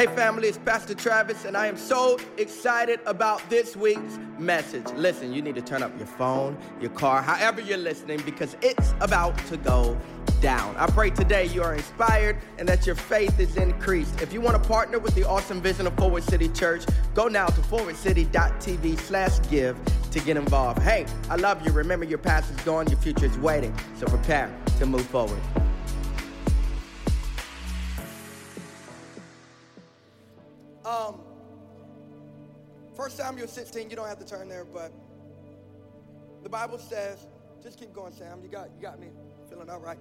Hey, family, it's Pastor Travis, and I am so excited about this week's message. Listen, you need to turn up your phone, your car, however you're listening, because it's about to go down. I pray today you are inspired and that your faith is increased. If you want to partner with the awesome vision of Forward City Church, go now to forwardcity.tv slash give to get involved. Hey, I love you. Remember, your past is gone, your future is waiting. So prepare to move forward. First Samuel 16, you don't have to turn there, but the Bible says, just keep going, Sam. You got, you got me feeling all right.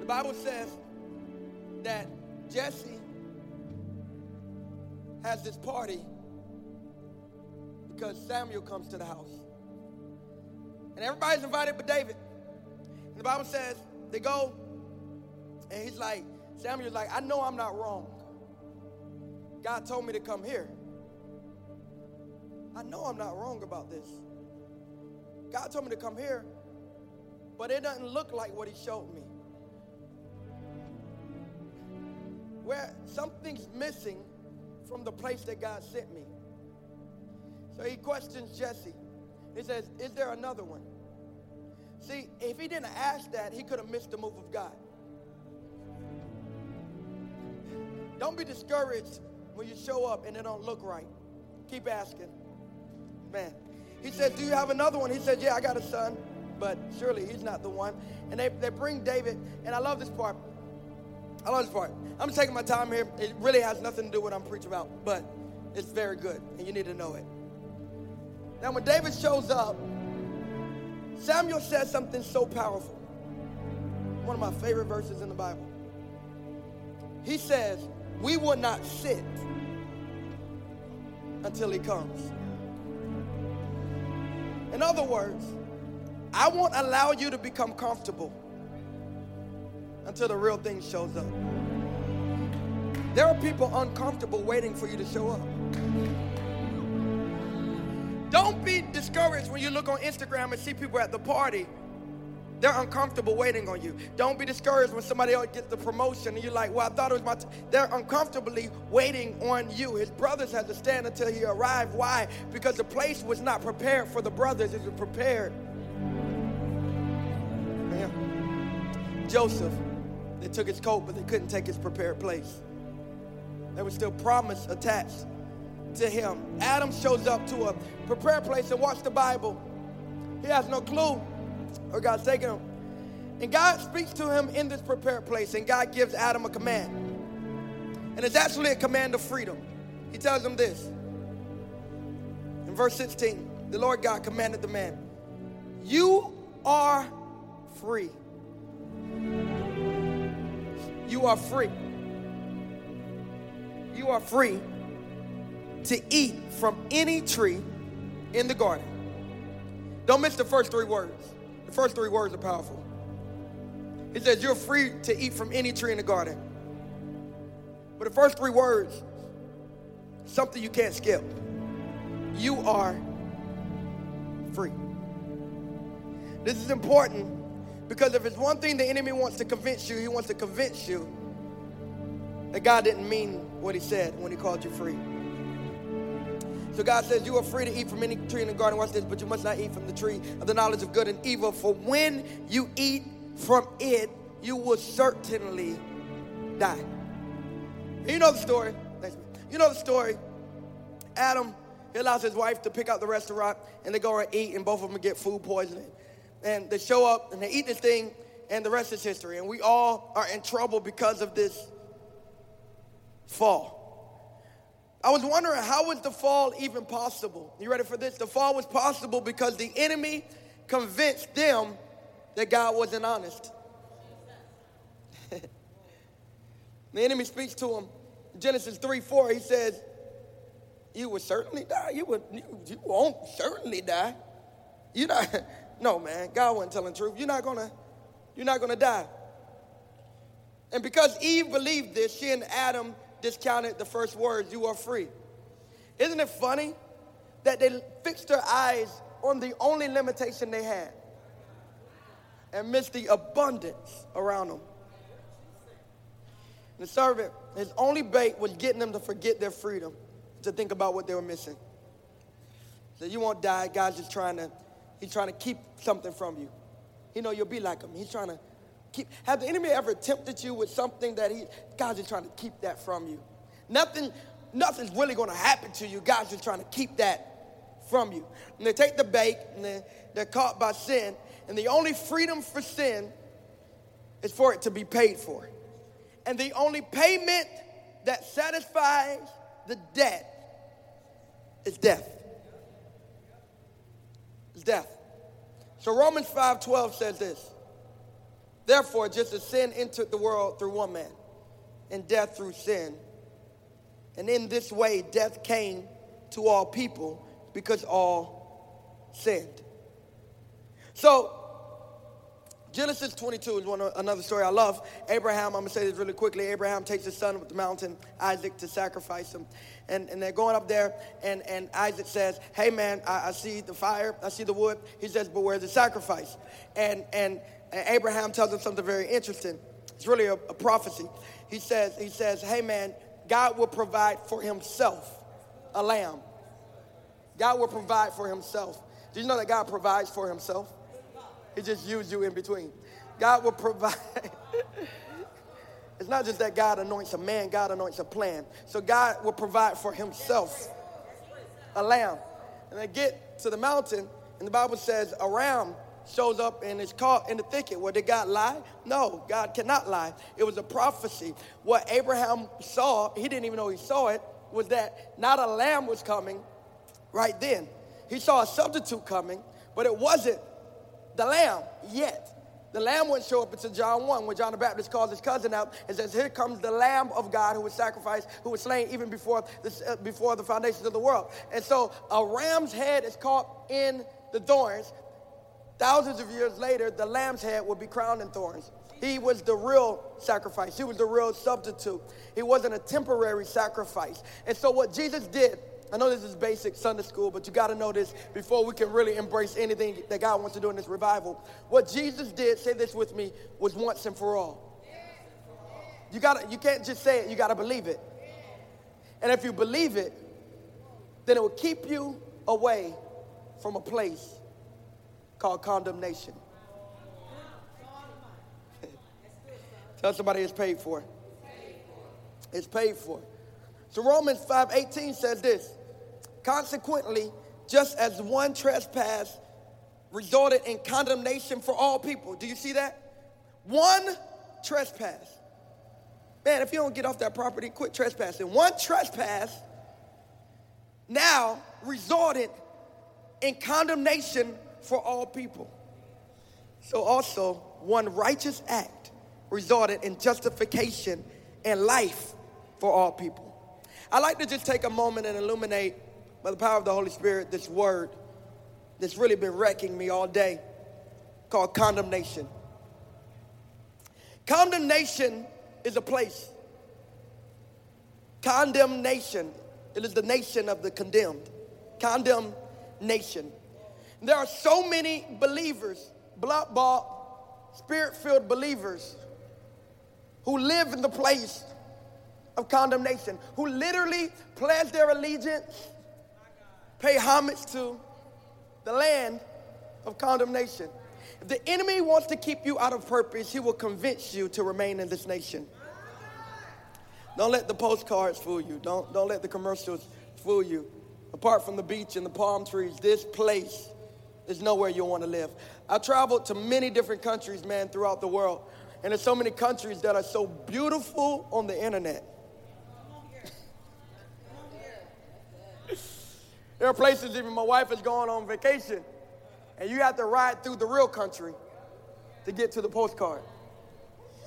The Bible says that Jesse has this party because Samuel comes to the house. And everybody's invited but David. And the Bible says they go, and he's like, Samuel's like, I know I'm not wrong. God told me to come here. I know I'm not wrong about this. God told me to come here, but it doesn't look like what he showed me. Where something's missing from the place that God sent me. So he questions Jesse. He says, Is there another one? See, if he didn't ask that, he could have missed the move of God. Don't be discouraged when you show up and it don't look right. Keep asking. Man. He says, Do you have another one? He said, Yeah, I got a son, but surely he's not the one. And they, they bring David, and I love this part. I love this part. I'm taking my time here. It really has nothing to do with what I'm preaching about, but it's very good, and you need to know it. Now, when David shows up, Samuel says something so powerful. One of my favorite verses in the Bible. He says, We will not sit until he comes. In other words, I won't allow you to become comfortable until the real thing shows up. There are people uncomfortable waiting for you to show up. Don't be discouraged when you look on Instagram and see people at the party. They're uncomfortable waiting on you. Don't be discouraged when somebody else gets the promotion and you're like, well, I thought it was my. T-. They're uncomfortably waiting on you. His brothers had to stand until he arrived. Why? Because the place was not prepared for the brothers, it was prepared. Joseph, they took his coat, but they couldn't take his prepared place. There was still promise attached to him. Adam shows up to a prepared place and watch the Bible. He has no clue where God's taking him. And God speaks to him in this prepared place, and God gives Adam a command. And it's actually a command of freedom. He tells him this. In verse 16, the Lord God commanded the man, You are free. You are free. You are free to eat from any tree in the garden. Don't miss the first three words. The first three words are powerful. He says, You're free to eat from any tree in the garden. But the first three words, something you can't skip. You are free. This is important because if it's one thing the enemy wants to convince you, he wants to convince you that God didn't mean what he said when he called you free. So God says, You are free to eat from any tree in the garden. Watch this, but you must not eat from the tree of the knowledge of good and evil. For when you eat from it, you will certainly die. You know the story. You know the story. Adam, he allows his wife to pick out the restaurant, and they go and eat, and both of them get food poisoning. And they show up and they eat this thing, and the rest is history. And we all are in trouble because of this fall. I was wondering how was the fall even possible? You ready for this? The fall was possible because the enemy convinced them that God wasn't honest. the enemy speaks to him. Genesis 3 4, he says, You will certainly die. You, would, you, you won't certainly die. You're not, no, man, God wasn't telling truth. You're not gonna, you're not gonna die. And because Eve believed this, she and Adam discounted the first words, you are free. Isn't it funny that they fixed their eyes on the only limitation they had and missed the abundance around them? The servant, his only bait was getting them to forget their freedom, to think about what they were missing. So you won't die. God's just trying to, he's trying to keep something from you. He know you'll be like him. He's trying to keep. Have the enemy ever tempted you with something that he, God's just trying to keep that from you? Nothing, nothing's really going to happen to you. God's just trying to keep that from you. And they take the bait and they're, they're caught by sin. And the only freedom for sin is for it to be paid for. And the only payment that satisfies the debt is death is death. So Romans 5:12 says this. Therefore, just as sin entered the world through one man, and death through sin, and in this way death came to all people because all sinned. So Genesis 22 is one another story I love. Abraham, I'm gonna say this really quickly. Abraham takes his son up the mountain, Isaac, to sacrifice him. And, and they're going up there, and, and Isaac says, Hey man, I, I see the fire, I see the wood. He says, But where's the sacrifice? And, and, and Abraham tells him something very interesting. It's really a, a prophecy. He says, he says, Hey man, God will provide for himself a lamb. God will provide for himself. Do you know that God provides for himself? He just used you in between. God will provide. it's not just that God anoints a man, God anoints a plan. So God will provide for himself a lamb. And they get to the mountain, and the Bible says a ram shows up and is caught in the thicket. Well, did God lie? No, God cannot lie. It was a prophecy. What Abraham saw, he didn't even know he saw it, was that not a lamb was coming right then. He saw a substitute coming, but it wasn't the lamb yet. The lamb wouldn't show up until John 1 when John the Baptist calls his cousin out and says, Here comes the lamb of God who was sacrificed, who was slain even before, uh, before the foundations of the world. And so a ram's head is caught in the thorns. Thousands of years later, the lamb's head will be crowned in thorns. He was the real sacrifice. He was the real substitute. He wasn't a temporary sacrifice. And so what Jesus did I know this is basic Sunday school, but you got to know this before we can really embrace anything that God wants to do in this revival. What Jesus did, say this with me, was once and for all. You got you can't just say it, you got to believe it. And if you believe it, then it will keep you away from a place called condemnation. Tell somebody it's paid for. It's paid for. So Romans 5:18 says this. Consequently, just as one trespass resulted in condemnation for all people. Do you see that? One trespass. Man, if you don't get off that property, quit trespassing. One trespass now resulted in condemnation for all people. So also, one righteous act resulted in justification and life for all people. I'd like to just take a moment and illuminate by the power of the Holy Spirit, this word that's really been wrecking me all day called condemnation. Condemnation is a place. Condemnation, it is the nation of the condemned. Condemnation. There are so many believers, blood bought, spirit filled believers, who live in the place of condemnation, who literally pledge their allegiance pay homage to the land of condemnation. If the enemy wants to keep you out of purpose, he will convince you to remain in this nation. Don't let the postcards fool you. Don't, don't let the commercials fool you. Apart from the beach and the palm trees, this place is nowhere you want to live. I traveled to many different countries, man, throughout the world. And there's so many countries that are so beautiful on the internet. There are places even my wife is going on vacation, and you have to ride through the real country to get to the postcard.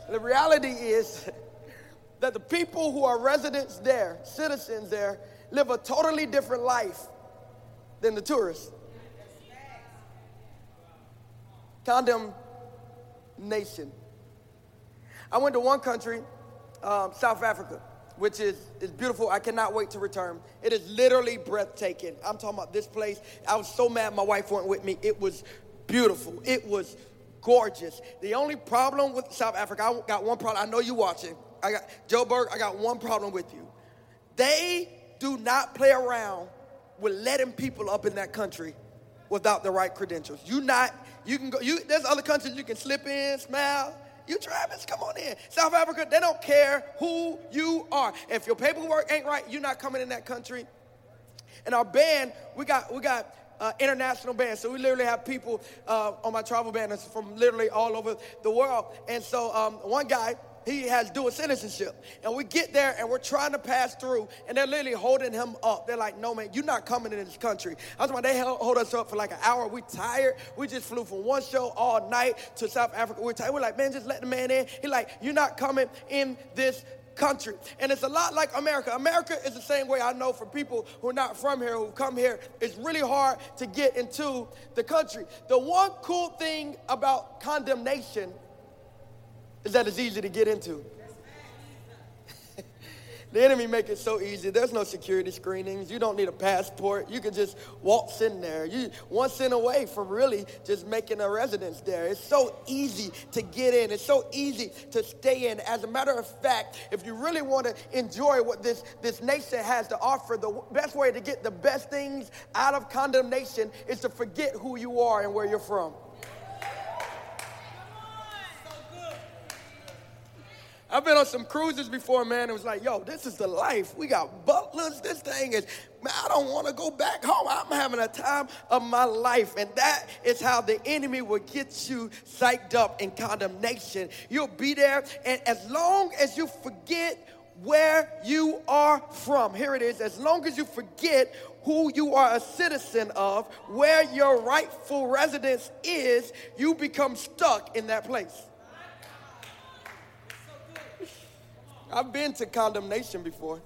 The reality is that the people who are residents there, citizens there, live a totally different life than the tourists. Condemnation. I went to one country, um, South Africa which is, is beautiful. I cannot wait to return. It is literally breathtaking. I'm talking about this place. I was so mad my wife went with me. It was beautiful. It was gorgeous. The only problem with South Africa, I got one problem. I know you watching. I got Joburg, I got one problem with you. They do not play around with letting people up in that country without the right credentials. You not, you can go, you there's other countries you can slip in, smile. You Travis, come on in. South Africa, they don't care who you are. If your paperwork ain't right, you're not coming in that country. And our band, we got we got uh, international band. So we literally have people uh, on my travel band from literally all over the world. And so um, one guy, he has dual citizenship. And we get there and we're trying to pass through and they're literally holding him up. They're like, no, man, you're not coming in this country. I was like, they hold us up for like an hour. We tired. We just flew from one show all night to South Africa. We're tired. We're like, man, just let the man in. He's like, you're not coming in this country. And it's a lot like America. America is the same way I know for people who are not from here, who come here, it's really hard to get into the country. The one cool thing about condemnation is that it's easy to get into. the enemy make it so easy. There's no security screenings. You don't need a passport. You can just waltz in there. You one sin away from really just making a residence there. It's so easy to get in. It's so easy to stay in. As a matter of fact, if you really want to enjoy what this, this nation has to offer, the best way to get the best things out of condemnation is to forget who you are and where you're from. I've been on some cruises before, man. It was like, yo, this is the life. We got butlers. This thing is, man, I don't want to go back home. I'm having a time of my life. And that is how the enemy will get you psyched up in condemnation. You'll be there, and as long as you forget where you are from, here it is, as long as you forget who you are a citizen of, where your rightful residence is, you become stuck in that place. I've been to condemnation before.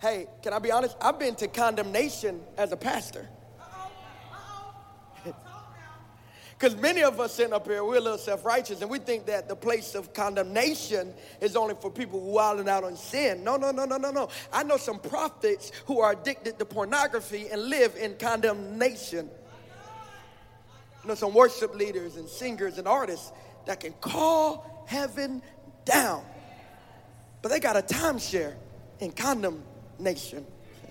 Hey, can I be honest? I've been to condemnation as a pastor. Because many of us sitting up here, we're a little self righteous and we think that the place of condemnation is only for people who are out on sin. No, no, no, no, no, no. I know some prophets who are addicted to pornography and live in condemnation. I know some worship leaders and singers and artists that can call heaven down but they got a timeshare in condemnation.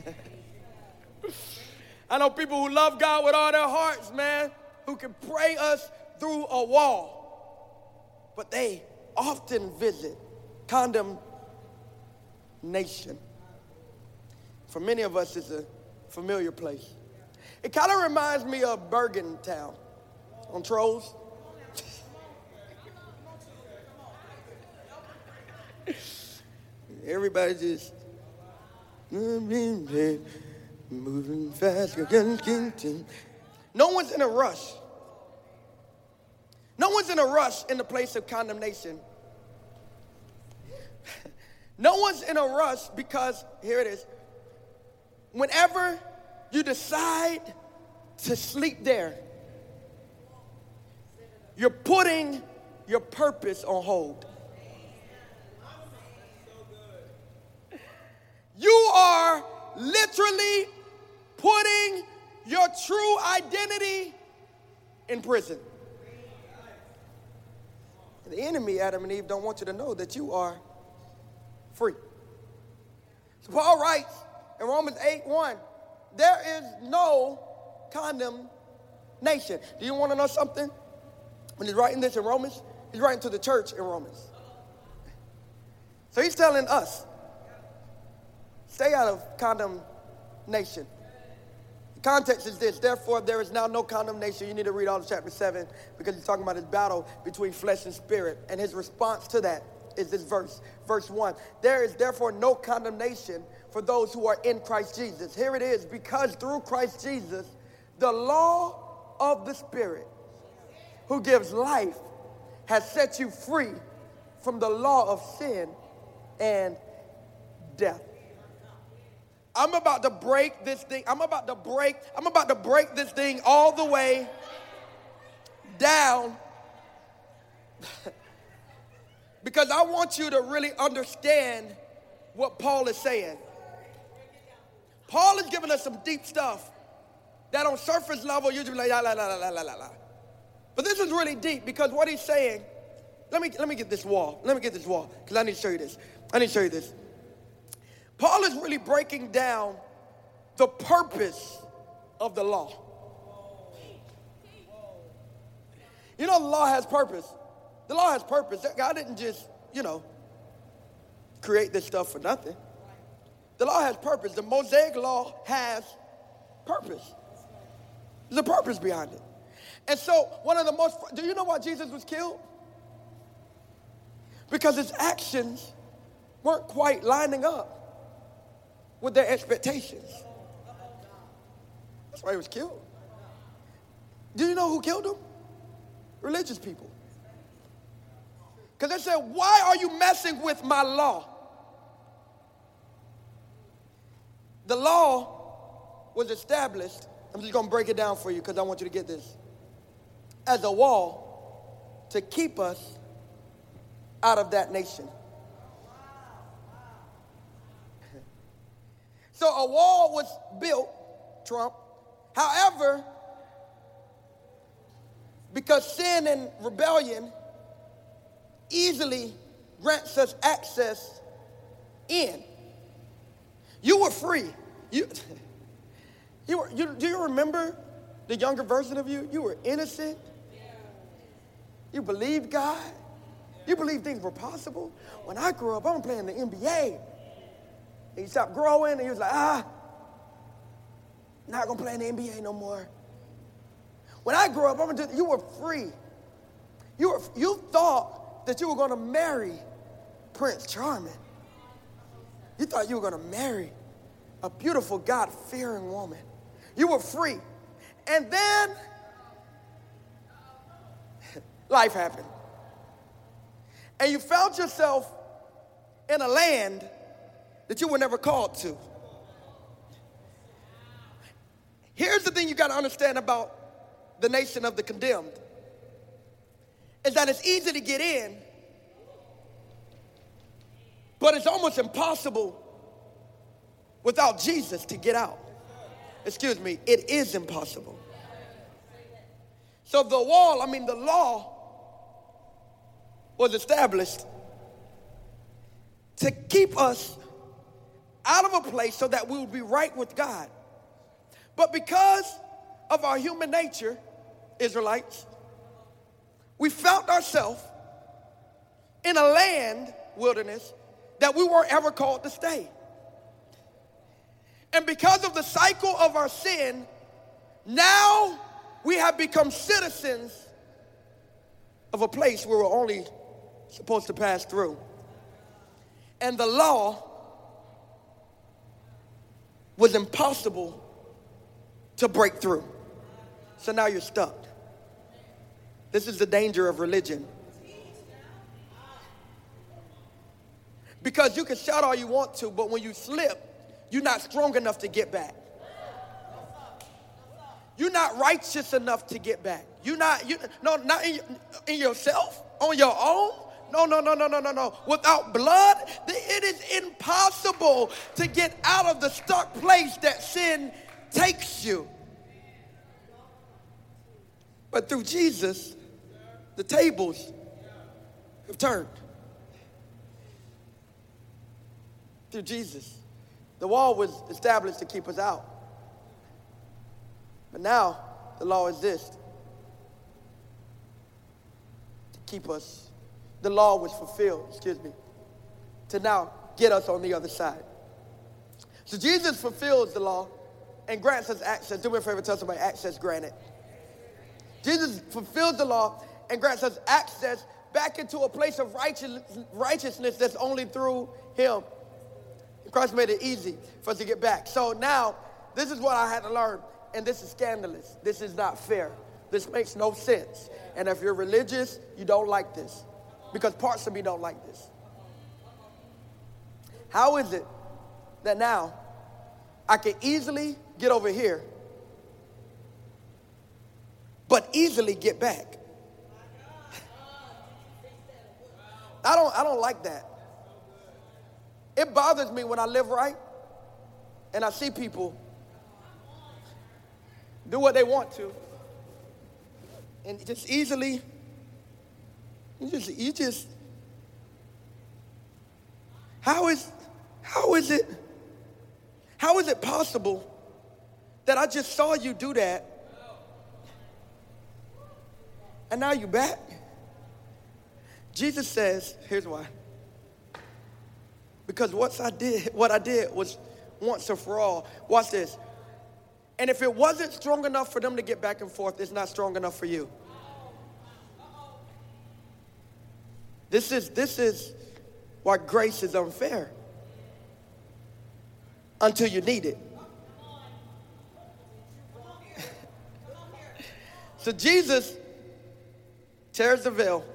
I know people who love God with all their hearts, man, who can pray us through a wall, but they often visit condemnation. For many of us, it's a familiar place. It kind of reminds me of Bergen Town on Trolls. Everybody just moving fast. No one's in a rush. No one's in a rush in the place of condemnation. No one's in a rush because, here it is, whenever you decide to sleep there, you're putting your purpose on hold. You are literally putting your true identity in prison. The enemy, Adam and Eve, don't want you to know that you are free. So Paul writes in Romans 8 1, there is no condemnation. Do you want to know something? When he's writing this in Romans, he's writing to the church in Romans. So he's telling us Stay out of condemnation. The context is this therefore, there is now no condemnation. You need to read all of chapter 7 because he's talking about his battle between flesh and spirit. And his response to that is this verse, verse 1. There is therefore no condemnation for those who are in Christ Jesus. Here it is because through Christ Jesus, the law of the Spirit who gives life has set you free from the law of sin and death. I'm about to break this thing. I'm about to break, I'm about to break this thing all the way down. because I want you to really understand what Paul is saying. Paul is giving us some deep stuff that on surface level you just be like la la la la la la la. But this is really deep because what he's saying let me let me get this wall. Let me get this wall because I need to show you this. I need to show you this. Paul is really breaking down the purpose of the law. You know, the law has purpose. The law has purpose. God didn't just, you know, create this stuff for nothing. The law has purpose. The Mosaic law has purpose. There's a purpose behind it. And so, one of the most, do you know why Jesus was killed? Because his actions weren't quite lining up with their expectations. That's why he was killed. Do you know who killed him? Religious people. Because they said, Why are you messing with my law? The law was established. I'm just going to break it down for you because I want you to get this. As a wall to keep us out of that nation. So a wall was built, Trump. However, because sin and rebellion easily grants us access in. You were free. You, you were, you, do you remember the younger version of you? You were innocent. You believed God. You believed things were possible. When I grew up, I'm playing the NBA. He stopped growing, and he was like, ah, not gonna play in the NBA no more. When I grew up, I'm gonna do, you were free. You, were, you thought that you were gonna marry Prince Charming. You thought you were gonna marry a beautiful, God fearing woman. You were free. And then life happened. And you found yourself in a land that you were never called to. Here's the thing you got to understand about the nation of the condemned is that it's easy to get in, but it's almost impossible without Jesus to get out. Excuse me, it is impossible. So the wall, I mean, the law was established to keep us out of a place so that we would be right with God. But because of our human nature, Israelites, we found ourselves in a land, wilderness, that we weren't ever called to stay. And because of the cycle of our sin, now we have become citizens of a place where we're only supposed to pass through. And the law was impossible to break through. So now you're stuck. This is the danger of religion. Because you can shout all you want to, but when you slip, you're not strong enough to get back. You're not righteous enough to get back. You're not, you, no, not in, in yourself, on your own. No, no, no, no, no, no, no. Without blood, it is impossible to get out of the stuck place that sin takes you. But through Jesus, the tables have turned. Through Jesus. The wall was established to keep us out. But now, the law exists to keep us the law was fulfilled, excuse me, to now get us on the other side. So Jesus fulfills the law and grants us access. Do me a favor, tell somebody access granted. Jesus fulfills the law and grants us access back into a place of righteousness that's only through Him. Christ made it easy for us to get back. So now, this is what I had to learn, and this is scandalous. This is not fair. This makes no sense. And if you're religious, you don't like this because parts of me don't like this. How is it that now I can easily get over here, but easily get back? I don't, I don't like that. It bothers me when I live right and I see people do what they want to and just easily You just, you just, how is, how is it, how is it possible that I just saw you do that and now you're back? Jesus says, here's why. Because what I did, what I did was once and for all. Watch this. And if it wasn't strong enough for them to get back and forth, it's not strong enough for you. This is this is why grace is unfair. Until you need it. so Jesus tears the veil,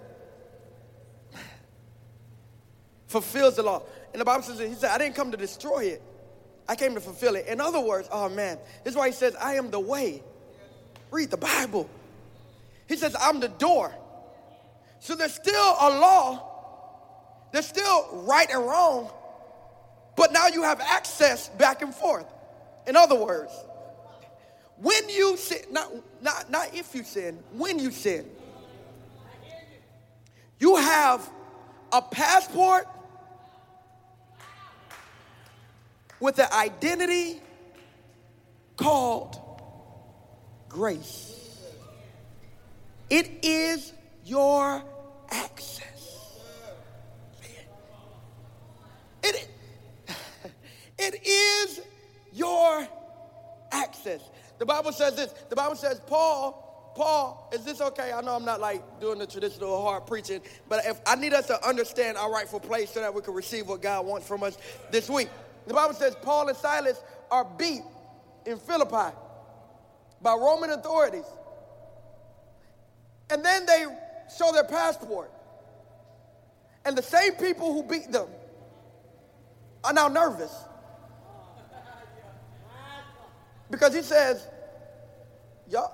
fulfills the law. And the Bible says, He said, I didn't come to destroy it, I came to fulfill it. In other words, oh man, this is why He says, I am the way. Read the Bible. He says, I'm the door. So there's still a law, there's still right and wrong, but now you have access back and forth. In other words, when you sin, not, not, not if you sin, when you sin, you have a passport with an identity called grace. It is your access. It, it is your access. The Bible says this. The Bible says, Paul, Paul, is this okay? I know I'm not like doing the traditional hard preaching, but if I need us to understand our rightful place so that we can receive what God wants from us this week. The Bible says Paul and Silas are beat in Philippi by Roman authorities. And then they show their passport. And the same people who beat them are now nervous. Because he says, Y'all,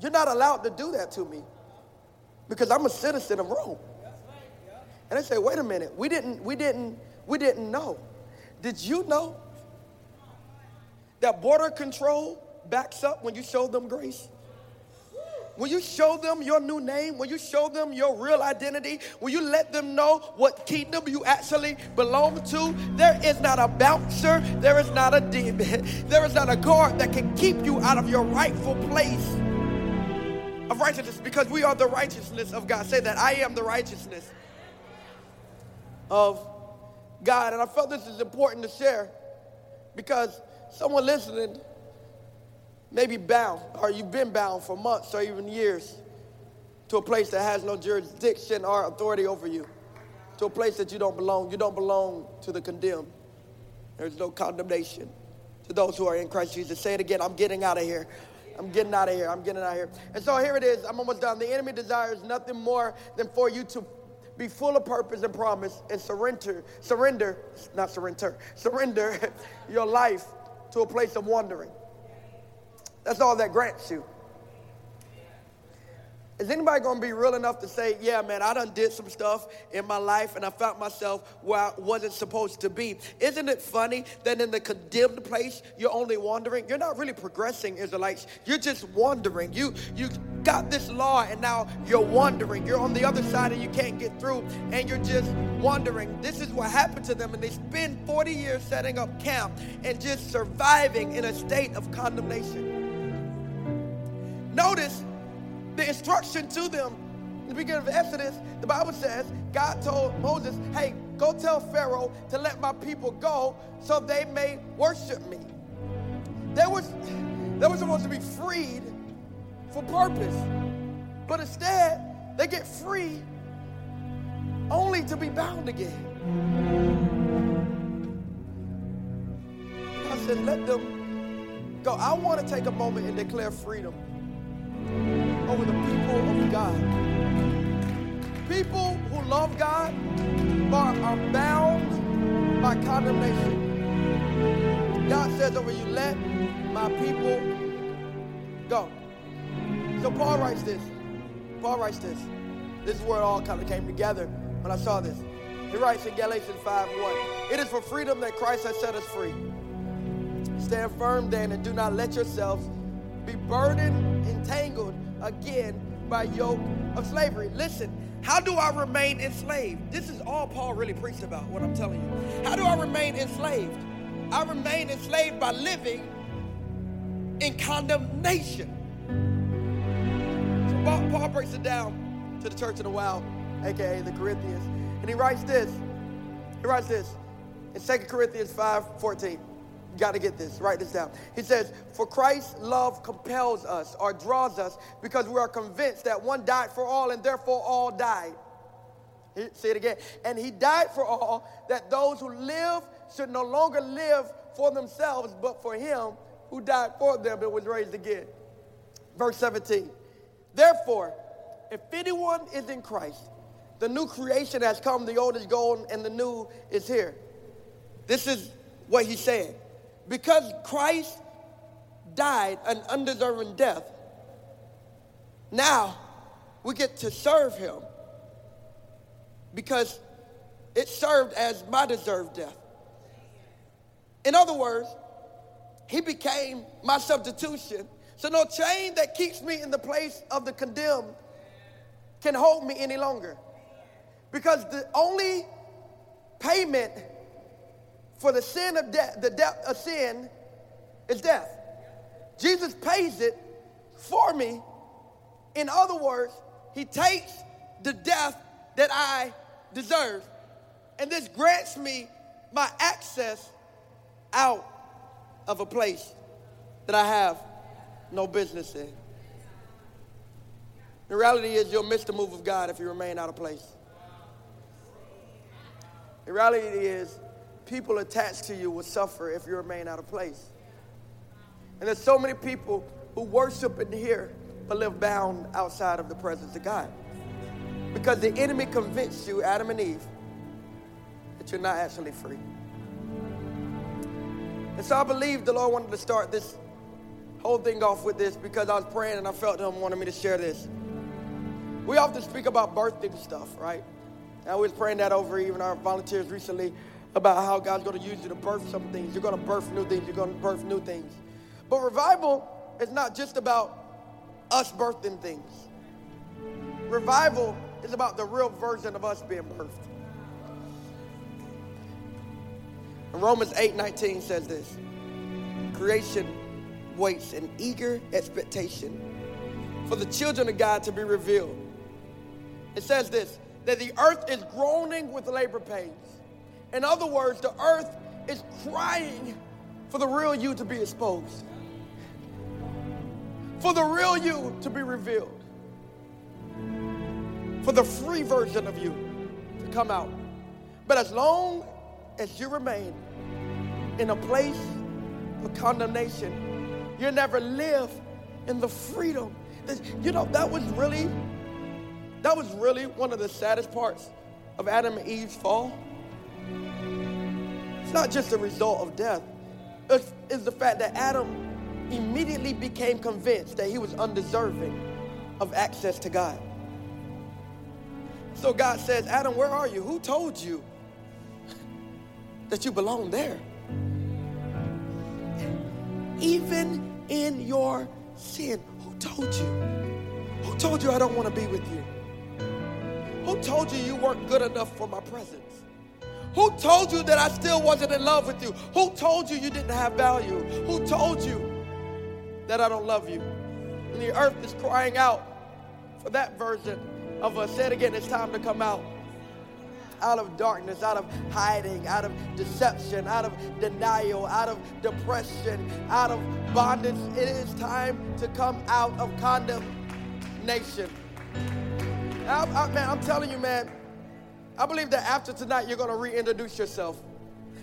you're not allowed to do that to me because I'm a citizen of Rome. And they say, wait a minute, we didn't, we didn't, we didn't know. Did you know that border control backs up when you show them grace? When you show them your new name, when you show them your real identity, when you let them know what kingdom you actually belong to, there is not a bouncer, there is not a demon, there is not a guard that can keep you out of your rightful place of righteousness because we are the righteousness of God. Say that I am the righteousness of God. And I felt this is important to share because someone listening may be bound, or you've been bound for months or even years to a place that has no jurisdiction or authority over you, to a place that you don't belong. You don't belong to the condemned. There's no condemnation to those who are in Christ Jesus. Say it again I'm getting out of here. I'm getting out of here. I'm getting out of here. And so here it is. I'm almost done. The enemy desires nothing more than for you to be full of purpose and promise and surrender, surrender, not surrender, surrender your life to a place of wandering. That's all that grants you. Is anybody gonna be real enough to say, yeah, man, I done did some stuff in my life and I found myself where I wasn't supposed to be? Isn't it funny that in the condemned place you're only wandering? You're not really progressing, Israelites. You're just wandering. You you got this law and now you're wandering. You're on the other side and you can't get through and you're just wandering. This is what happened to them, and they spend 40 years setting up camp and just surviving in a state of condemnation. Notice the instruction to them in the beginning of Exodus, the Bible says God told Moses, hey, go tell Pharaoh to let my people go so they may worship me. They was, they were supposed to be freed for purpose. But instead, they get free only to be bound again. God said, let them go. I want to take a moment and declare freedom over the people of God. People who love God but are bound by condemnation. God says over you, let my people go. So Paul writes this. Paul writes this. This is where it all kind of came together when I saw this. He writes in Galatians 5 1. It is for freedom that Christ has set us free. Stand firm then and do not let yourselves be burdened, entangled again by yoke of slavery. Listen, how do I remain enslaved? This is all Paul really preached about, what I'm telling you. How do I remain enslaved? I remain enslaved by living in condemnation. So Paul, Paul breaks it down to the church in the wild, aka the Corinthians, and he writes this. He writes this in 2 Corinthians 5 14 got to get this. Write this down. He says, For Christ's love compels us or draws us because we are convinced that one died for all and therefore all died. Say it again. And he died for all that those who live should no longer live for themselves, but for him who died for them and was raised again. Verse 17. Therefore, if anyone is in Christ, the new creation has come, the old is gone, and the new is here. This is what he's saying because Christ died an undeserving death, now we get to serve him because it served as my deserved death. In other words, he became my substitution. So no chain that keeps me in the place of the condemned can hold me any longer. Because the only payment for the sin of death, the death of sin is death. Jesus pays it for me. In other words, he takes the death that I deserve. And this grants me my access out of a place that I have no business in. The reality is you'll miss the move of God if you remain out of place. The reality is people attached to you will suffer if you remain out of place. And there's so many people who worship in here but live bound outside of the presence of God. Because the enemy convinced you, Adam and Eve, that you're not actually free. And so I believe the Lord wanted to start this whole thing off with this because I was praying and I felt Him wanted me to share this. We often speak about birthing stuff, right? And I was praying that over even our volunteers recently about how God's going to use you to birth some things. You're going to birth new things. You're going to birth new things. But revival is not just about us birthing things. Revival is about the real version of us being birthed. And Romans 8 19 says this Creation waits in eager expectation for the children of God to be revealed. It says this that the earth is groaning with labor pains in other words, the earth is crying for the real you to be exposed, for the real you to be revealed, for the free version of you to come out. But as long as you remain in a place of condemnation, you never live in the freedom. You know, that was really, that was really one of the saddest parts of Adam and Eve's fall it's not just a result of death, it's, it's the fact that Adam immediately became convinced that he was undeserving of access to God. So God says, Adam, where are you? Who told you that you belong there? Even in your sin, who told you? Who told you I don't want to be with you? Who told you you weren't good enough for my presence? Who told you that I still wasn't in love with you? Who told you you didn't have value? Who told you that I don't love you? And the earth is crying out for that version of us. Say it again, it's time to come out. Out of darkness, out of hiding, out of deception, out of denial, out of depression, out of bondage. It is time to come out of condemnation. I, I, man, I'm telling you, man, I believe that after tonight, you're going to reintroduce yourself.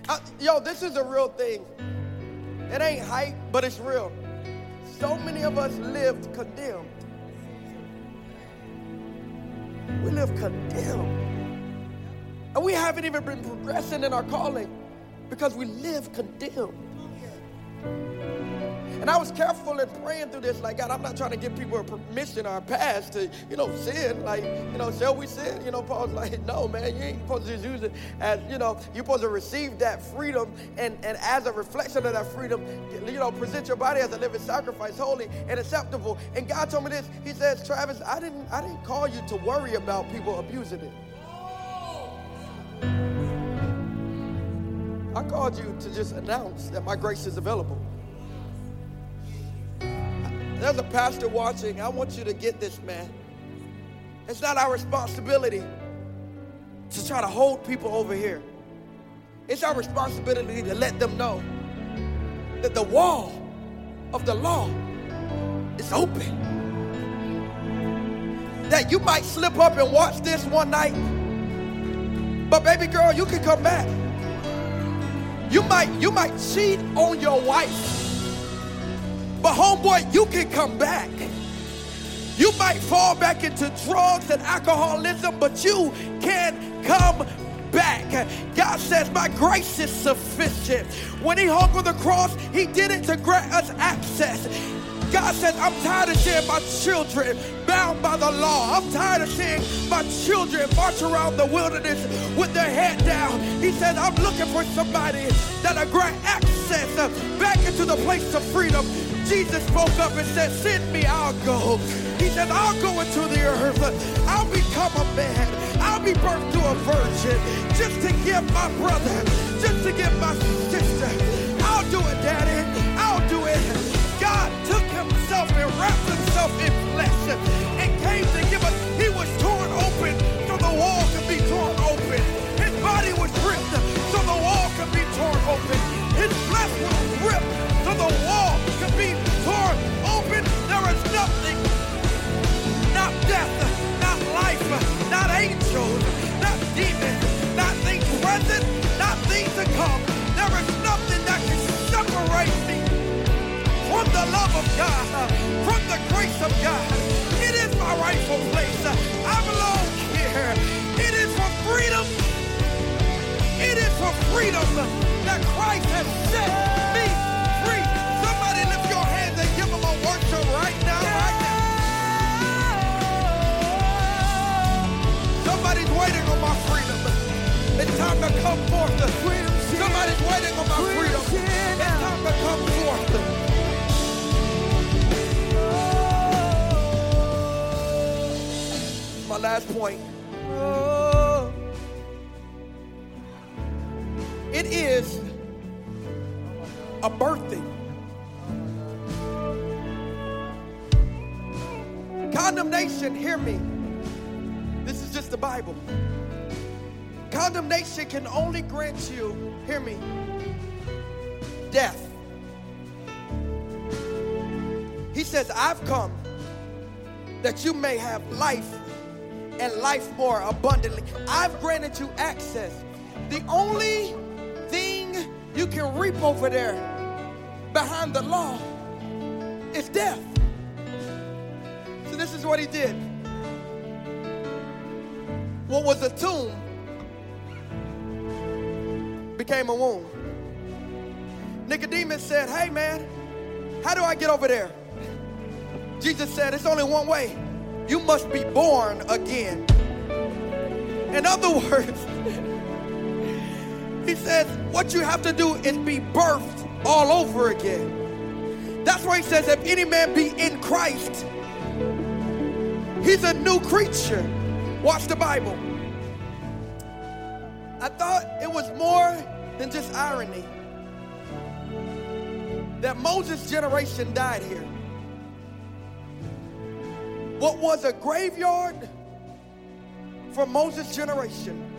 I, yo, this is a real thing. It ain't hype, but it's real. So many of us lived condemned. We live condemned. And we haven't even been progressing in our calling because we live condemned. And I was careful in praying through this, like, God, I'm not trying to give people a permission or a pass to, you know, sin. Like, you know, shall we sin? You know, Paul's like, no, man, you ain't supposed to just use it as, you know, you're supposed to receive that freedom and, and as a reflection of that freedom, you know, present your body as a living sacrifice, holy and acceptable. And God told me this. He says, Travis, I didn't I didn't call you to worry about people abusing it. I called you to just announce that my grace is available. There's a pastor watching. I want you to get this, man. It's not our responsibility to try to hold people over here. It's our responsibility to let them know that the wall of the law is open. That you might slip up and watch this one night, but baby girl, you can come back. You might you might cheat on your wife. But homeboy, you can come back. You might fall back into drugs and alcoholism, but you can come back. God says, My grace is sufficient. When He hung on the cross, He did it to grant us access. God says, I'm tired of seeing my children bound by the law. I'm tired of seeing my children march around the wilderness with their head down. He says, I'm looking for somebody that'll grant access back into the place of freedom. Jesus spoke up and said, Send me, I'll go. He said, I'll go into the earth. I'll become a man. I'll be birthed to a virgin just to give my brother, just to give my sister. I'll do it, Daddy. I'll do it. God took himself and wrapped himself in flesh and came to give us. He was torn open so the wall could be torn open. His body was ripped so the wall could be torn open. His flesh was ripped so the wall There is nothing, not death, not life, not angels, not demons, not things present, not things to come. There is nothing that can separate me from the love of God, from the grace of God. It is my rightful place. I belong here. It is for freedom. It is for freedom that Christ has set me time to come forth. Somebody's waiting on my freedom. It's time to come forth. Oh. My last point. Oh. It is a birthing. Condemnation, hear me. This is just the Bible. Condemnation can only grant you, hear me, death. He says, I've come that you may have life and life more abundantly. I've granted you access. The only thing you can reap over there behind the law is death. So, this is what he did. What was a tomb became a womb. Nicodemus said, Hey man, how do I get over there? Jesus said, It's only one way. You must be born again. In other words, he says, What you have to do is be birthed all over again. That's why he says, If any man be in Christ, he's a new creature. Watch the Bible. I thought it was more than just irony that Moses' generation died here. What was a graveyard for Moses' generation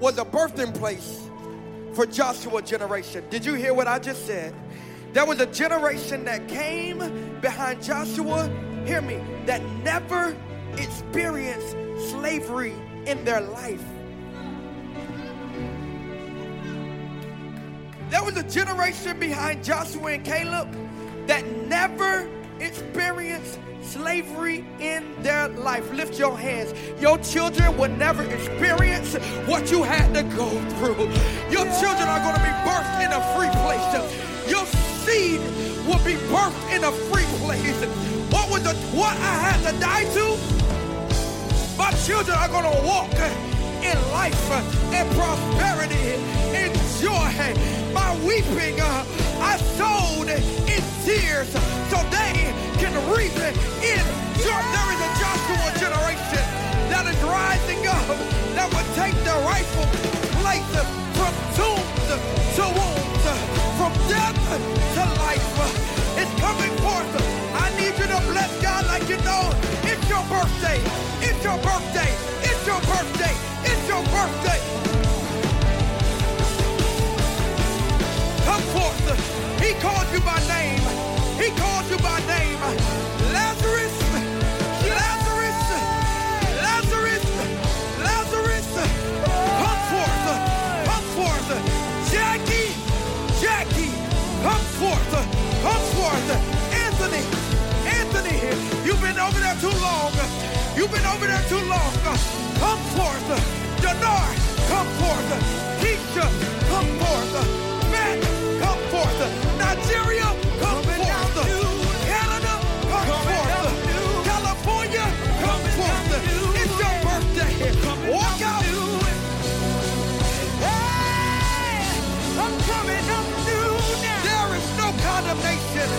was a birthing place for Joshua generation. Did you hear what I just said? There was a generation that came behind Joshua, hear me, that never experienced slavery in their life. There was a generation behind Joshua and Caleb that never experienced slavery in their life. Lift your hands. Your children will never experience what you had to go through. Your children are going to be birthed in a free place. Your seed will be birthed in a free place. What was the what I had to die to? My children are going to walk in life and prosperity and joy. My weeping, uh, I sowed in tears so they can reap in joy. There is a Joshua generation that is rising up that will take the rightful place from tombs to wombs, from death to life. It's coming forth. I need you to bless God like you know it's your birthday. It's your birthday. It's your birthday. It's your birthday. Come forth. He called you by name. He called you by name. Lazarus. Lazarus. Lazarus. Lazarus. Come forth. Come forth. Jackie. Jackie. Come forth. Come forth. Anthony. Anthony. You've been over there too long. You've been over there too long. Come forth. Dinar. Come forth. Keisha. Come forth. Matt. Come forth. Nigeria. Come forth. Canada. Come forth. California. Come forth. It's your birthday. Walk out. I'm coming up new now. There is no condemnation.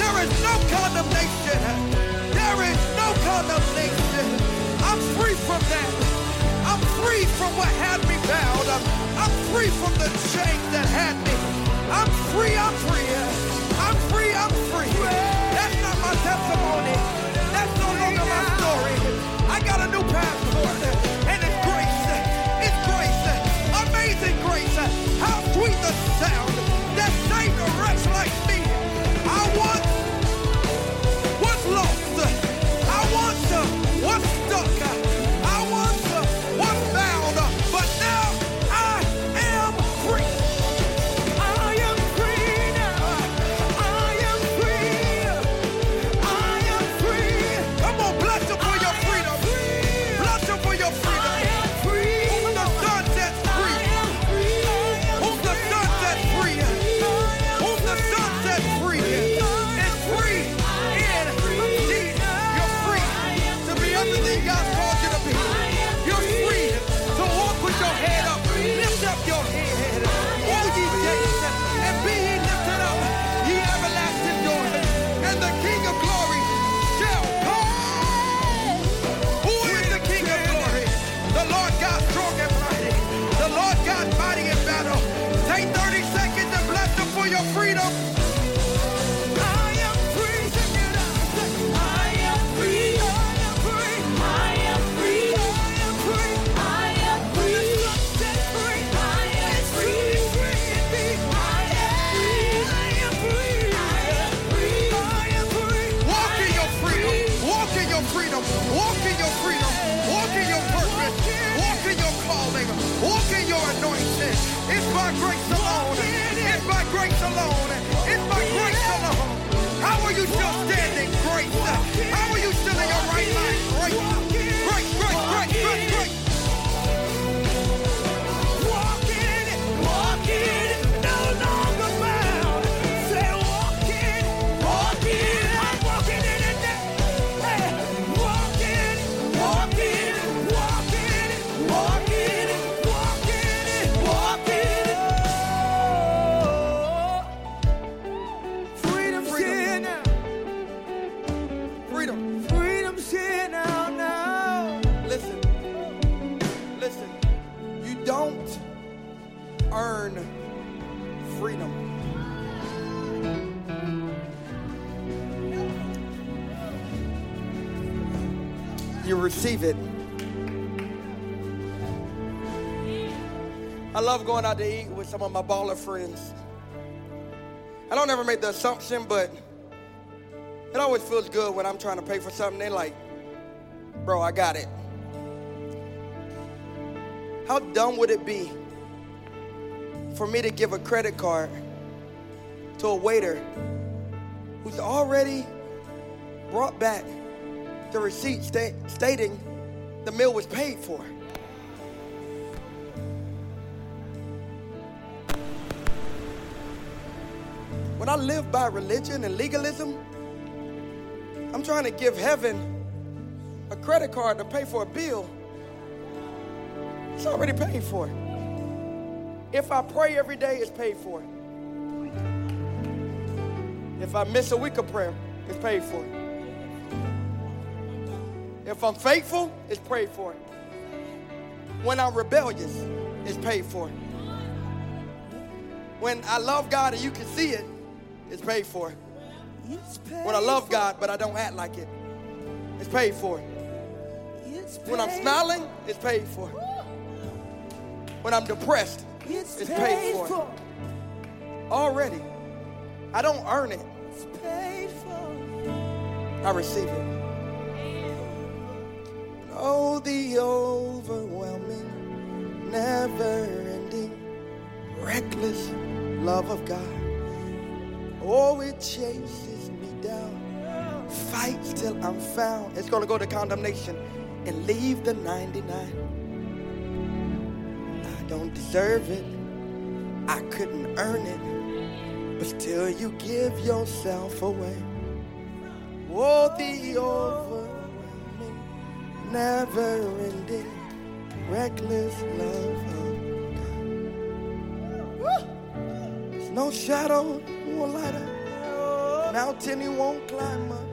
There is no condemnation. There is no condemnation. I'm free from that. Free from what had me bound. I'm, I'm free from the chains that had me. I'm free, I'm free. I'm free, I'm free. That's not my testimony. That's no longer my story. I got a new passport. And it's grace. It's grace. Amazing grace. How sweet the sound that saved a wretch like me. Receive it. I love going out to eat with some of my baller friends. I don't ever make the assumption, but it always feels good when I'm trying to pay for something. They're like, bro, I got it. How dumb would it be for me to give a credit card to a waiter who's already brought back the receipt sta- stating the meal was paid for. When I live by religion and legalism, I'm trying to give heaven a credit card to pay for a bill. It's already paid for. If I pray every day, it's paid for. If I miss a week of prayer, it's paid for. If I'm faithful, it's prayed for. When I'm rebellious, it's paid for. When I love God and you can see it, it's paid for. When I love God but I don't act like it, it's paid for. When I'm smiling, it's paid for. When I'm depressed, it's paid for. Already. I don't earn it. I receive it. Oh, the overwhelming, never ending, reckless love of God. Oh, it chases me down, fights till I'm found. It's going to go to condemnation and leave the 99. I don't deserve it, I couldn't earn it, but still you give yourself away. Oh, the overwhelming, never ending, reckless love of God. There's no shadow won't light up, mountain you won't climb up.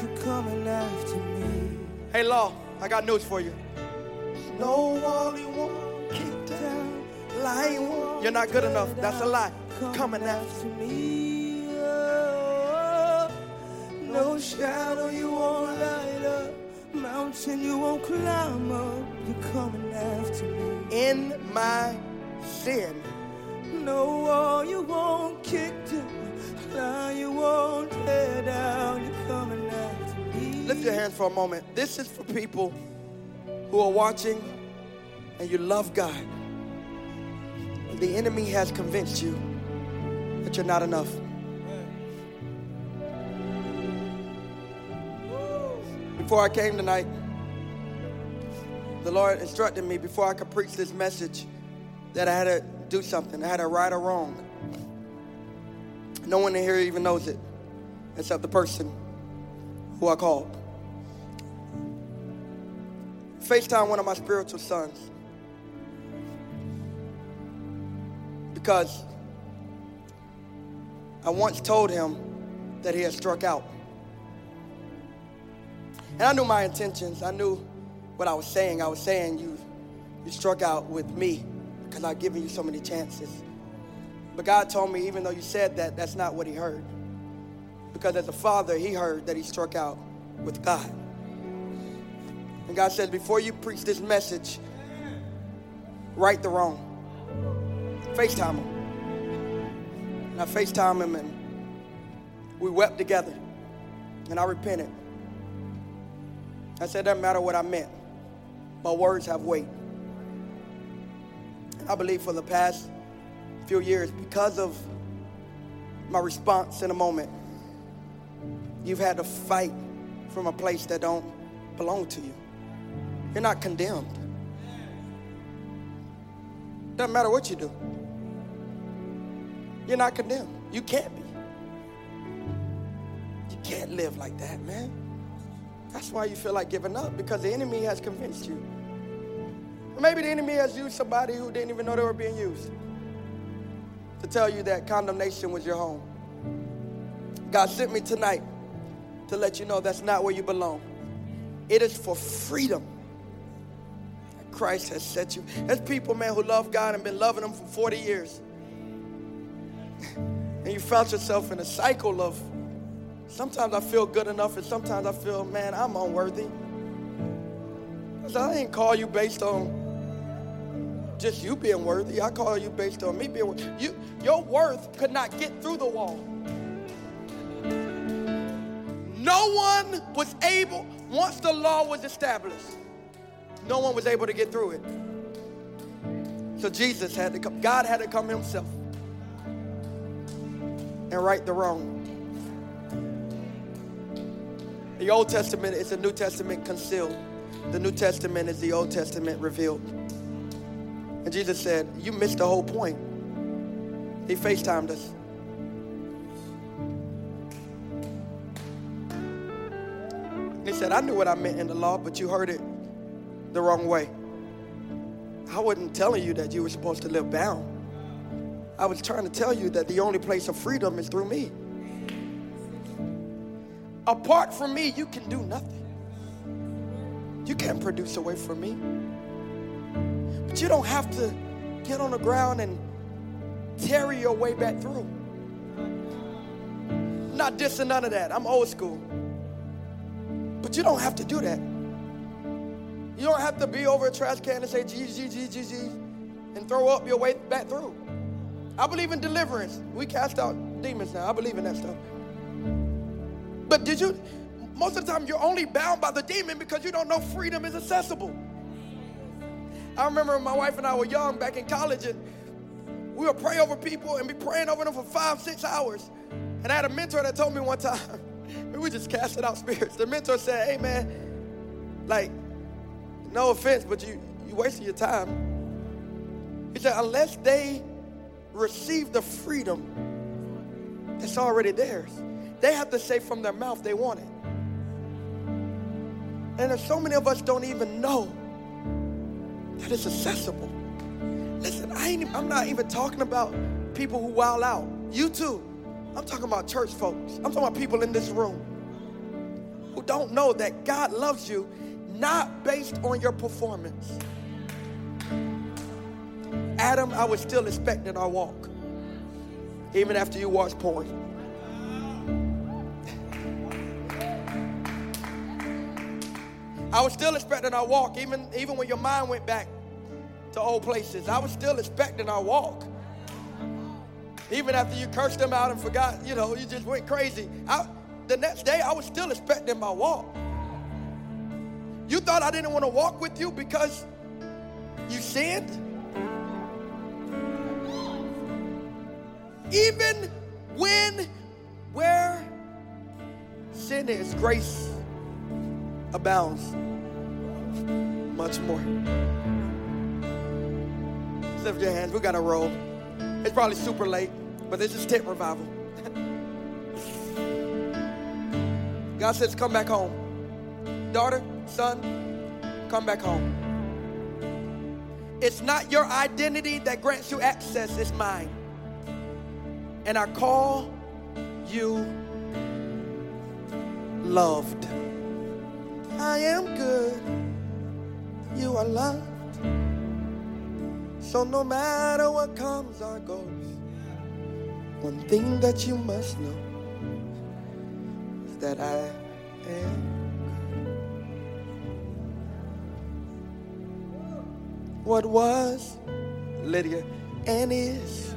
You coming after me. Hey, Law, I got news for you. No wall you won't kick down, lie won't. You're not good enough. That's a lie. Coming after me. me. Oh, no shadow you won't up, mountain you won't climb up. You're coming after me. In my sin, No wall you won't kick down, lie you won't tear down. You're coming after me. lift your hands for a moment. This is for people who are watching and you love God. The enemy has convinced you that you're not enough. Before I came tonight, the Lord instructed me before I could preach this message that I had to do something. I had to right or wrong. No one in here even knows it except the person who I called. FaceTime one of my spiritual sons. Because I once told him that he had struck out. And I knew my intentions. I knew what I was saying. I was saying you you struck out with me because I've given you so many chances. But God told me, even though you said that, that's not what he heard. Because as a father, he heard that he struck out with God. And God says, before you preach this message, right the wrong. FaceTime him. And I FaceTime him and we wept together. And I repented. I said, it doesn't matter what I meant. My words have weight. I believe for the past few years, because of my response in a moment, you've had to fight from a place that don't belong to you. You're not condemned. Doesn't matter what you do. You're not condemned. You can't be. You can't live like that, man. That's why you feel like giving up because the enemy has convinced you. Or maybe the enemy has used somebody who didn't even know they were being used to tell you that condemnation was your home. God sent me tonight to let you know that's not where you belong. It is for freedom. that Christ has set you. There's people, man, who love God and been loving Him for 40 years. And you felt yourself in a cycle of sometimes I feel good enough, and sometimes I feel, man, I'm unworthy. Because I didn't call you based on just you being worthy. I call you based on me being worthy. You, your worth could not get through the wall. No one was able, once the law was established, no one was able to get through it. So Jesus had to come, God had to come himself and right the wrong. The Old Testament is the New Testament concealed. The New Testament is the Old Testament revealed. And Jesus said, You missed the whole point. He FaceTimed us. He said, I knew what I meant in the law, but you heard it the wrong way. I wasn't telling you that you were supposed to live bound. I was trying to tell you that the only place of freedom is through me. Apart from me, you can do nothing. You can't produce away from me. But you don't have to get on the ground and tarry your way back through. I'm not dissing none of that. I'm old school. But you don't have to do that. You don't have to be over a trash can and say Jesus, Jesus, Jesus, and throw up your way back through. I believe in deliverance. We cast out demons now. I believe in that stuff. But did you, most of the time, you're only bound by the demon because you don't know freedom is accessible. I remember my wife and I were young back in college, and we would pray over people and be praying over them for five, six hours. And I had a mentor that told me one time, we were just casting out spirits. The mentor said, Hey man, like, no offense, but you you wasting your time. He said, unless they receive the freedom that's already theirs. They have to say from their mouth they want it. And there's so many of us don't even know that it's accessible. Listen, I ain't, I'm not even talking about people who wild out. You too. I'm talking about church folks. I'm talking about people in this room who don't know that God loves you not based on your performance. Adam, I was still expecting our walk, even after you watched porn. I was still expecting our walk, even, even when your mind went back to old places. I was still expecting our walk. Even after you cursed them out and forgot, you know, you just went crazy. I, the next day, I was still expecting my walk. You thought I didn't want to walk with you because you sinned? Even when, where sin is, grace abounds much more. Lift your hands. We got to roll. It's probably super late, but this is tent revival. God says, Come back home. Daughter, son, come back home. It's not your identity that grants you access, it's mine. And I call you loved. I am good. You are loved. So no matter what comes or goes, one thing that you must know is that I am. Good. What was Lydia and is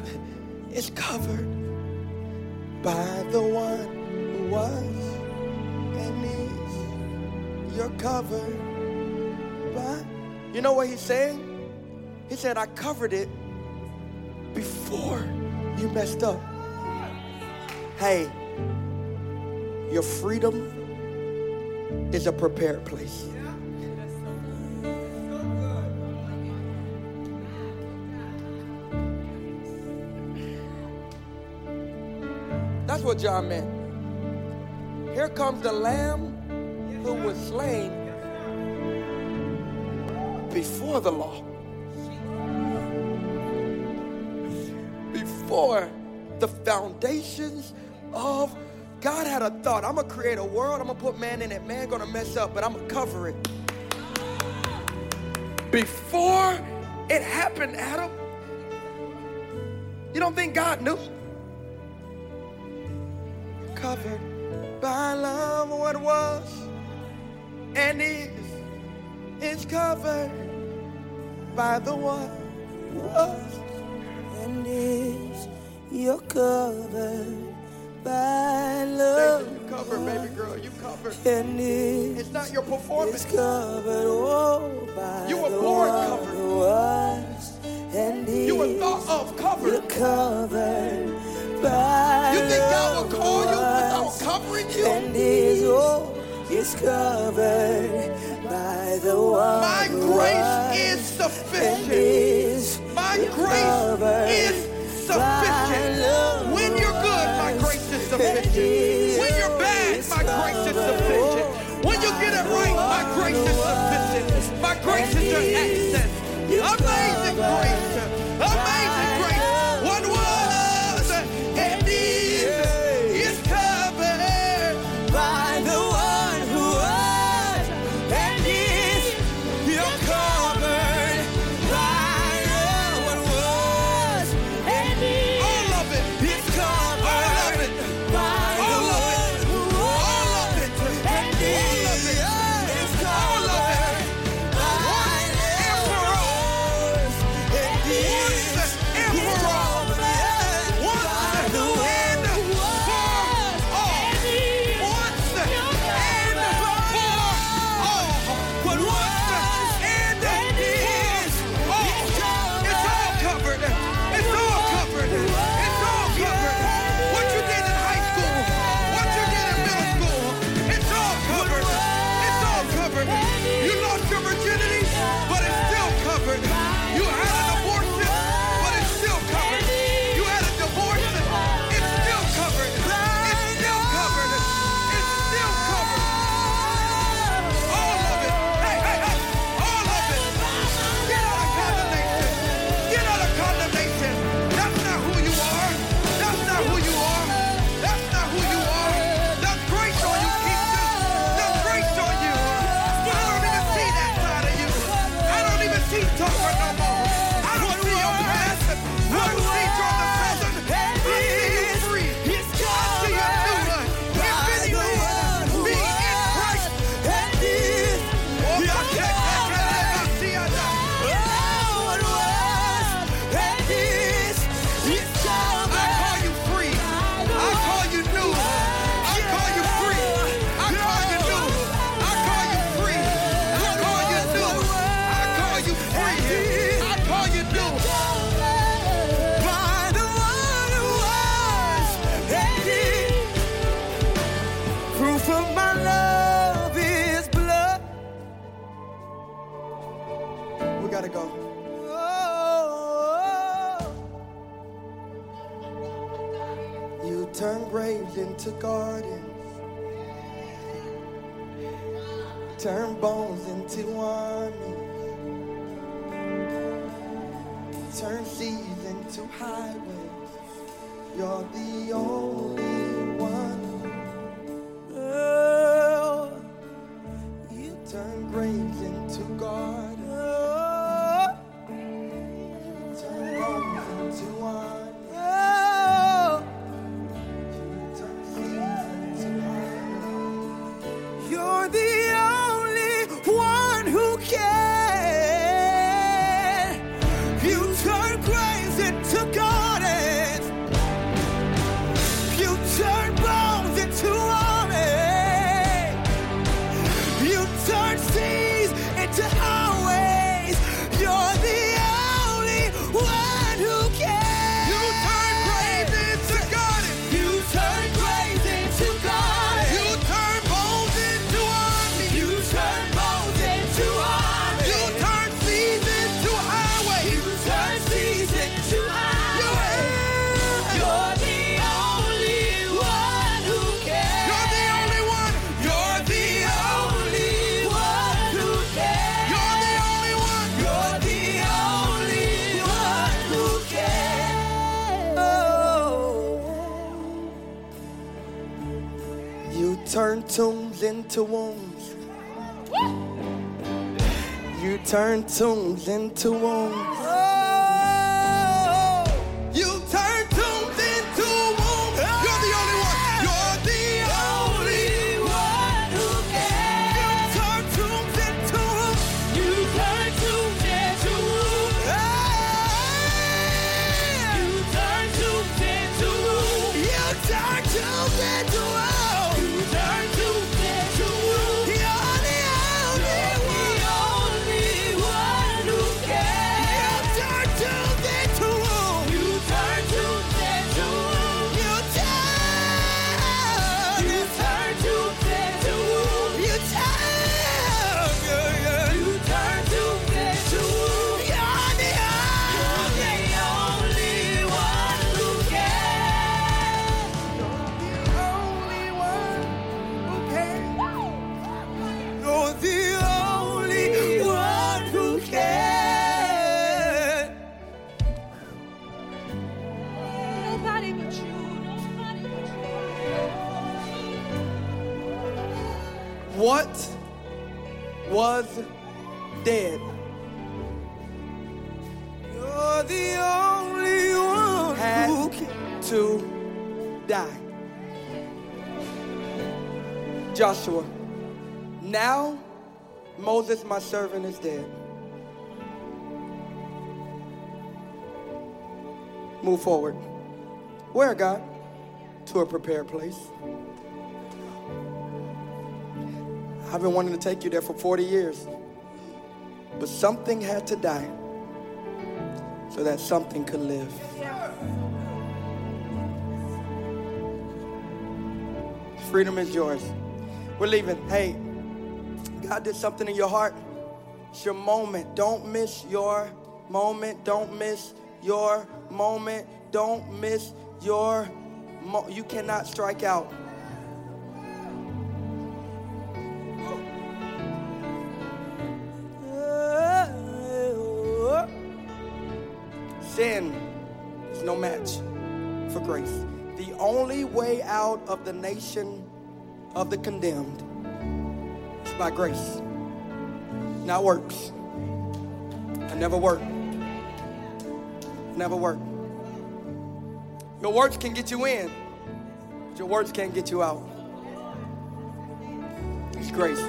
is covered by the one who was. You're covered by. You know what he's saying? He said, I covered it before you messed up. Hey, your freedom is a prepared place. That's what John meant. Here comes the lamb who was slain before the law. Before the foundations of God had a thought. I'm gonna create a world, I'm gonna put man in it. Man gonna mess up, but I'm gonna cover it. Before it happened, Adam. You don't think God knew? Covered by love, what was and is is covered by the one who was and is. You're covered by love. Listen, you covered, baby girl. You covered. And is. It's not your performance. It's covered oh, by You were born covered. was and. You were thought of covered. You're covered by You think God will call you without covering you? And is oh, is covered by the one. My grace is sufficient. My grace is sufficient. When you're good, my grace is sufficient. When you're bad, my grace is sufficient. When you get it right, my grace is sufficient. My grace is your access. Amazing grace. Amazing. into God. Tunes into one. My servant, is dead. Move forward. Where, God? To a prepared place. I've been wanting to take you there for 40 years. But something had to die so that something could live. Freedom is yours. We're leaving. Hey, God did something in your heart. It's your moment. Don't miss your moment. Don't miss your moment. Don't miss your mo- you cannot strike out. Sin is no match for grace. The only way out of the nation of the condemned by grace, not works. I never work. Never work. Your works can get you in, but your works can't get you out. It's grace.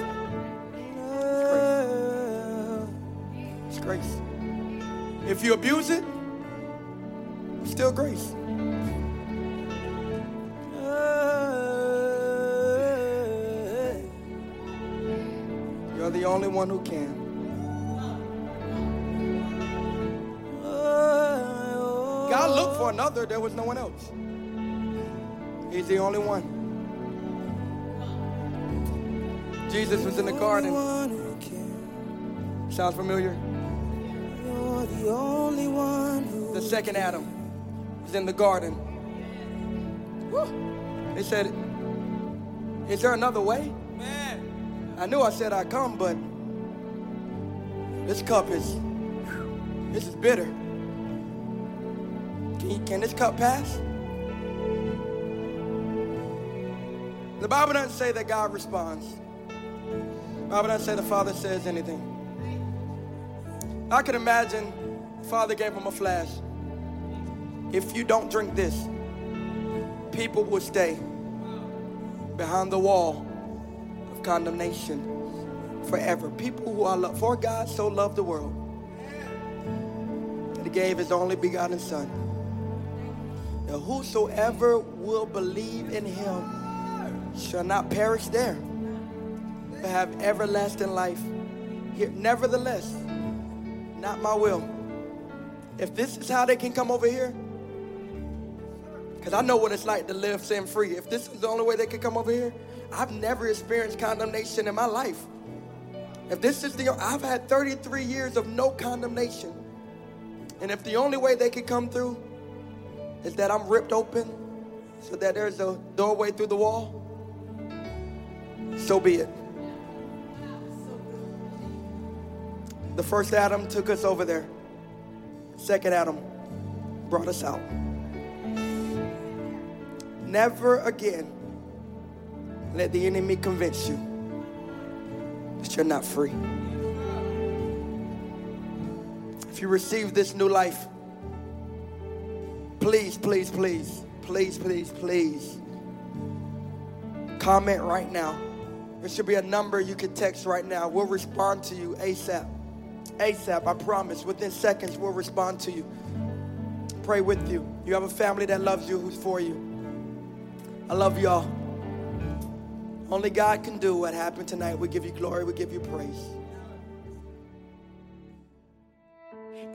It's grace. If you abuse it, it's still grace. You're the only one who can. God looked for another, there was no one else. He's the only one. Jesus was in the garden. Sounds familiar? The second Adam was in the garden. They said, Is there another way? I knew I said I'd come, but this cup is, this is bitter. Can, you- can this cup pass? The Bible doesn't say that God responds. The Bible doesn't say the Father says anything. I can imagine the Father gave him a flash. If you don't drink this, people will stay behind the wall condemnation forever. People who are loved, for God so loved the world that he gave his only begotten Son. That whosoever will believe in him shall not perish there, but have everlasting life. Here, nevertheless, not my will. If this is how they can come over here, because I know what it's like to live sin free. If this is the only way they can come over here, I've never experienced condemnation in my life. If this is the, I've had 33 years of no condemnation. And if the only way they can come through is that I'm ripped open so that there's a doorway through the wall, so be it. The first Adam took us over there. Second Adam brought us out. Never again let the enemy convince you that you're not free. If you receive this new life, please, please, please, please, please, please comment right now. There should be a number you can text right now. We'll respond to you ASAP. ASAP, I promise. Within seconds, we'll respond to you. Pray with you. You have a family that loves you, who's for you. I love y'all. Only God can do what happened tonight. We give you glory, we give you praise.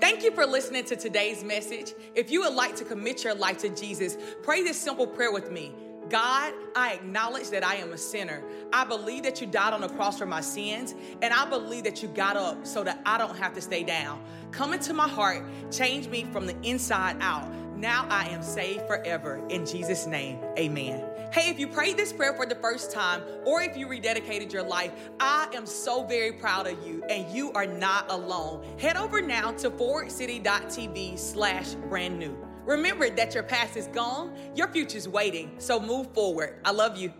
Thank you for listening to today's message. If you would like to commit your life to Jesus, pray this simple prayer with me. God, I acknowledge that I am a sinner. I believe that you died on the cross for my sins, and I believe that you got up so that I don't have to stay down. Come into my heart, change me from the inside out. Now I am saved forever. In Jesus' name, amen. Hey, if you prayed this prayer for the first time, or if you rededicated your life, I am so very proud of you, and you are not alone. Head over now to forwardcity.tv slash brand new. Remember that your past is gone, your future's waiting, so move forward. I love you.